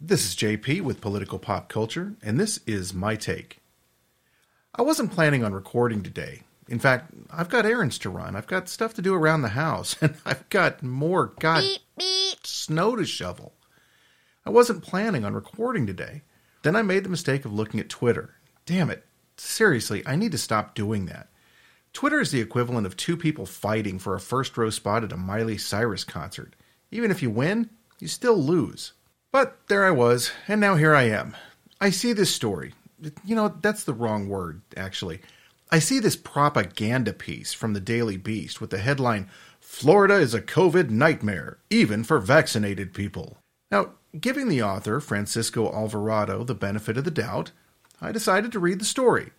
This is JP with Political Pop Culture, and this is my take. I wasn't planning on recording today. In fact, I've got errands to run. I've got stuff to do around the house, and I've got more god Beep, beep. snow to shovel. I wasn't planning on recording today. Then I made the mistake of looking at Twitter. Damn it. Seriously, I need to stop doing that. Twitter is the equivalent of two people fighting for a first row spot at a Miley Cyrus concert. Even if you win, you still lose. But there I was, and now here I am. I see this story. You know, that's the wrong word, actually. I see this propaganda piece from the Daily Beast with the headline Florida is a COVID nightmare, even for vaccinated people. Now, giving the author, Francisco Alvarado, the benefit of the doubt, I decided to read the story.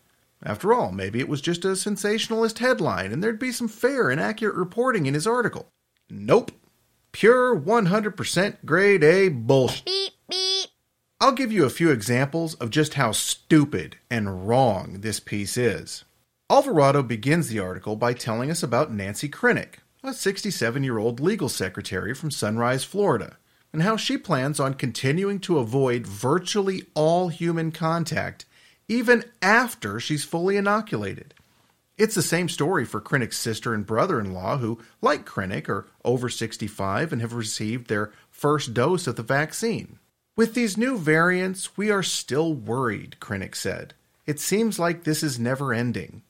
After all, maybe it was just a sensationalist headline and there'd be some fair and accurate reporting in his article. Nope. Pure 100% grade A bullshit. Beep, beep. I'll give you a few examples of just how stupid and wrong this piece is. Alvarado begins the article by telling us about Nancy Krinnick, a 67 year old legal secretary from Sunrise, Florida, and how she plans on continuing to avoid virtually all human contact even after she's fully inoculated. It's the same story for Krinnick's sister and brother in law, who, like Krinnick, are over 65 and have received their first dose of the vaccine. With these new variants, we are still worried, Krinnick said. It seems like this is never ending.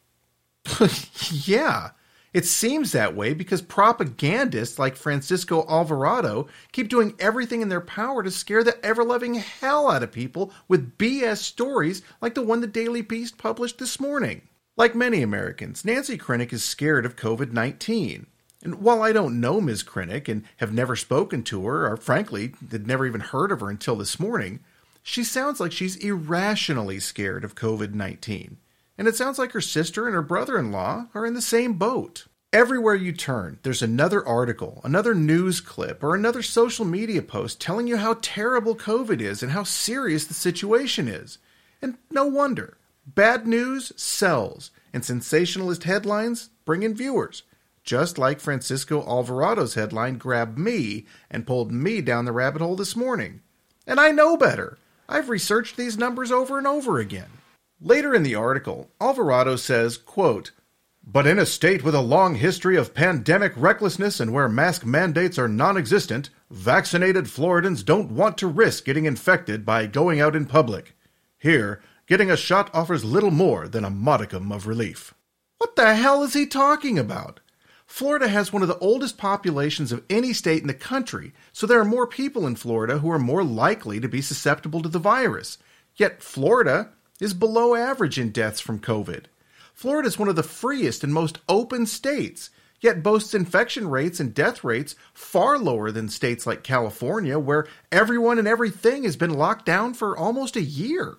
yeah, it seems that way because propagandists like Francisco Alvarado keep doing everything in their power to scare the ever loving hell out of people with BS stories like the one the Daily Beast published this morning. Like many Americans, Nancy Krinnick is scared of COVID 19. And while I don't know Ms. Krinnick and have never spoken to her, or frankly, had never even heard of her until this morning, she sounds like she's irrationally scared of COVID 19 and it sounds like her sister and her brother in law are in the same boat. Everywhere you turn, there's another article, another news clip, or another social media post telling you how terrible COVID is and how serious the situation is. And no wonder. Bad news sells, and sensationalist headlines bring in viewers. Just like Francisco Alvarado's headline grabbed me and pulled me down the rabbit hole this morning. And I know better. I've researched these numbers over and over again. Later in the article, Alvarado says, quote, but in a state with a long history of pandemic recklessness and where mask mandates are non existent, vaccinated Floridians don't want to risk getting infected by going out in public. Here, getting a shot offers little more than a modicum of relief. What the hell is he talking about? Florida has one of the oldest populations of any state in the country, so there are more people in Florida who are more likely to be susceptible to the virus. Yet Florida is below average in deaths from COVID. Florida is one of the freest and most open states, yet boasts infection rates and death rates far lower than states like California, where everyone and everything has been locked down for almost a year.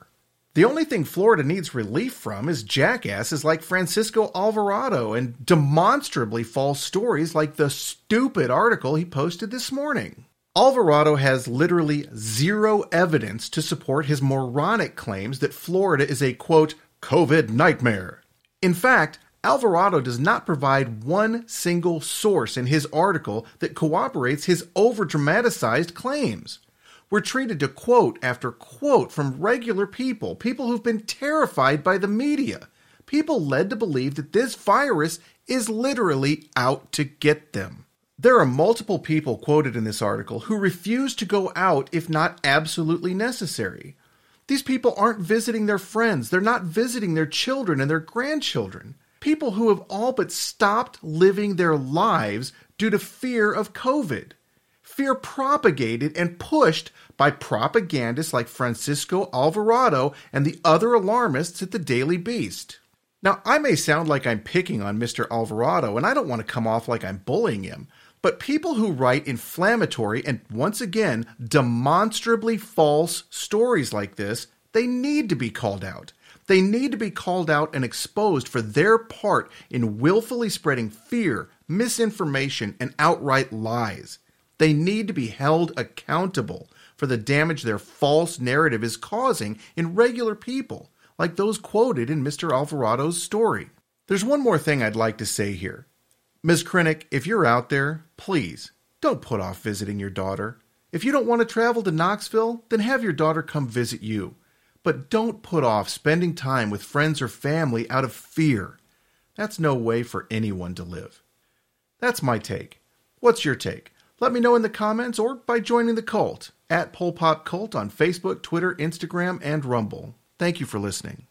The only thing Florida needs relief from is jackasses like Francisco Alvarado and demonstrably false stories like the stupid article he posted this morning. Alvarado has literally zero evidence to support his moronic claims that Florida is a quote, COVID nightmare. In fact, Alvarado does not provide one single source in his article that corroborates his overdramatized claims. We're treated to quote after quote from regular people, people who've been terrified by the media, people led to believe that this virus is literally out to get them. There are multiple people quoted in this article who refuse to go out if not absolutely necessary. These people aren't visiting their friends, they're not visiting their children and their grandchildren. People who have all but stopped living their lives due to fear of COVID. Fear propagated and pushed by propagandists like Francisco Alvarado and the other alarmists at the Daily Beast. Now, I may sound like I'm picking on Mr. Alvarado, and I don't want to come off like I'm bullying him, but people who write inflammatory and, once again, demonstrably false stories like this, they need to be called out. They need to be called out and exposed for their part in willfully spreading fear, misinformation, and outright lies. They need to be held accountable for the damage their false narrative is causing in regular people, like those quoted in Mr. Alvarado's story. There's one more thing I'd like to say here. Ms. Krinnick, if you're out there, please don't put off visiting your daughter. If you don't want to travel to Knoxville, then have your daughter come visit you. But don't put off spending time with friends or family out of fear. That's no way for anyone to live. That's my take. What's your take? Let me know in the comments or by joining the cult at Pol Pop Cult on Facebook, Twitter, Instagram, and Rumble. Thank you for listening.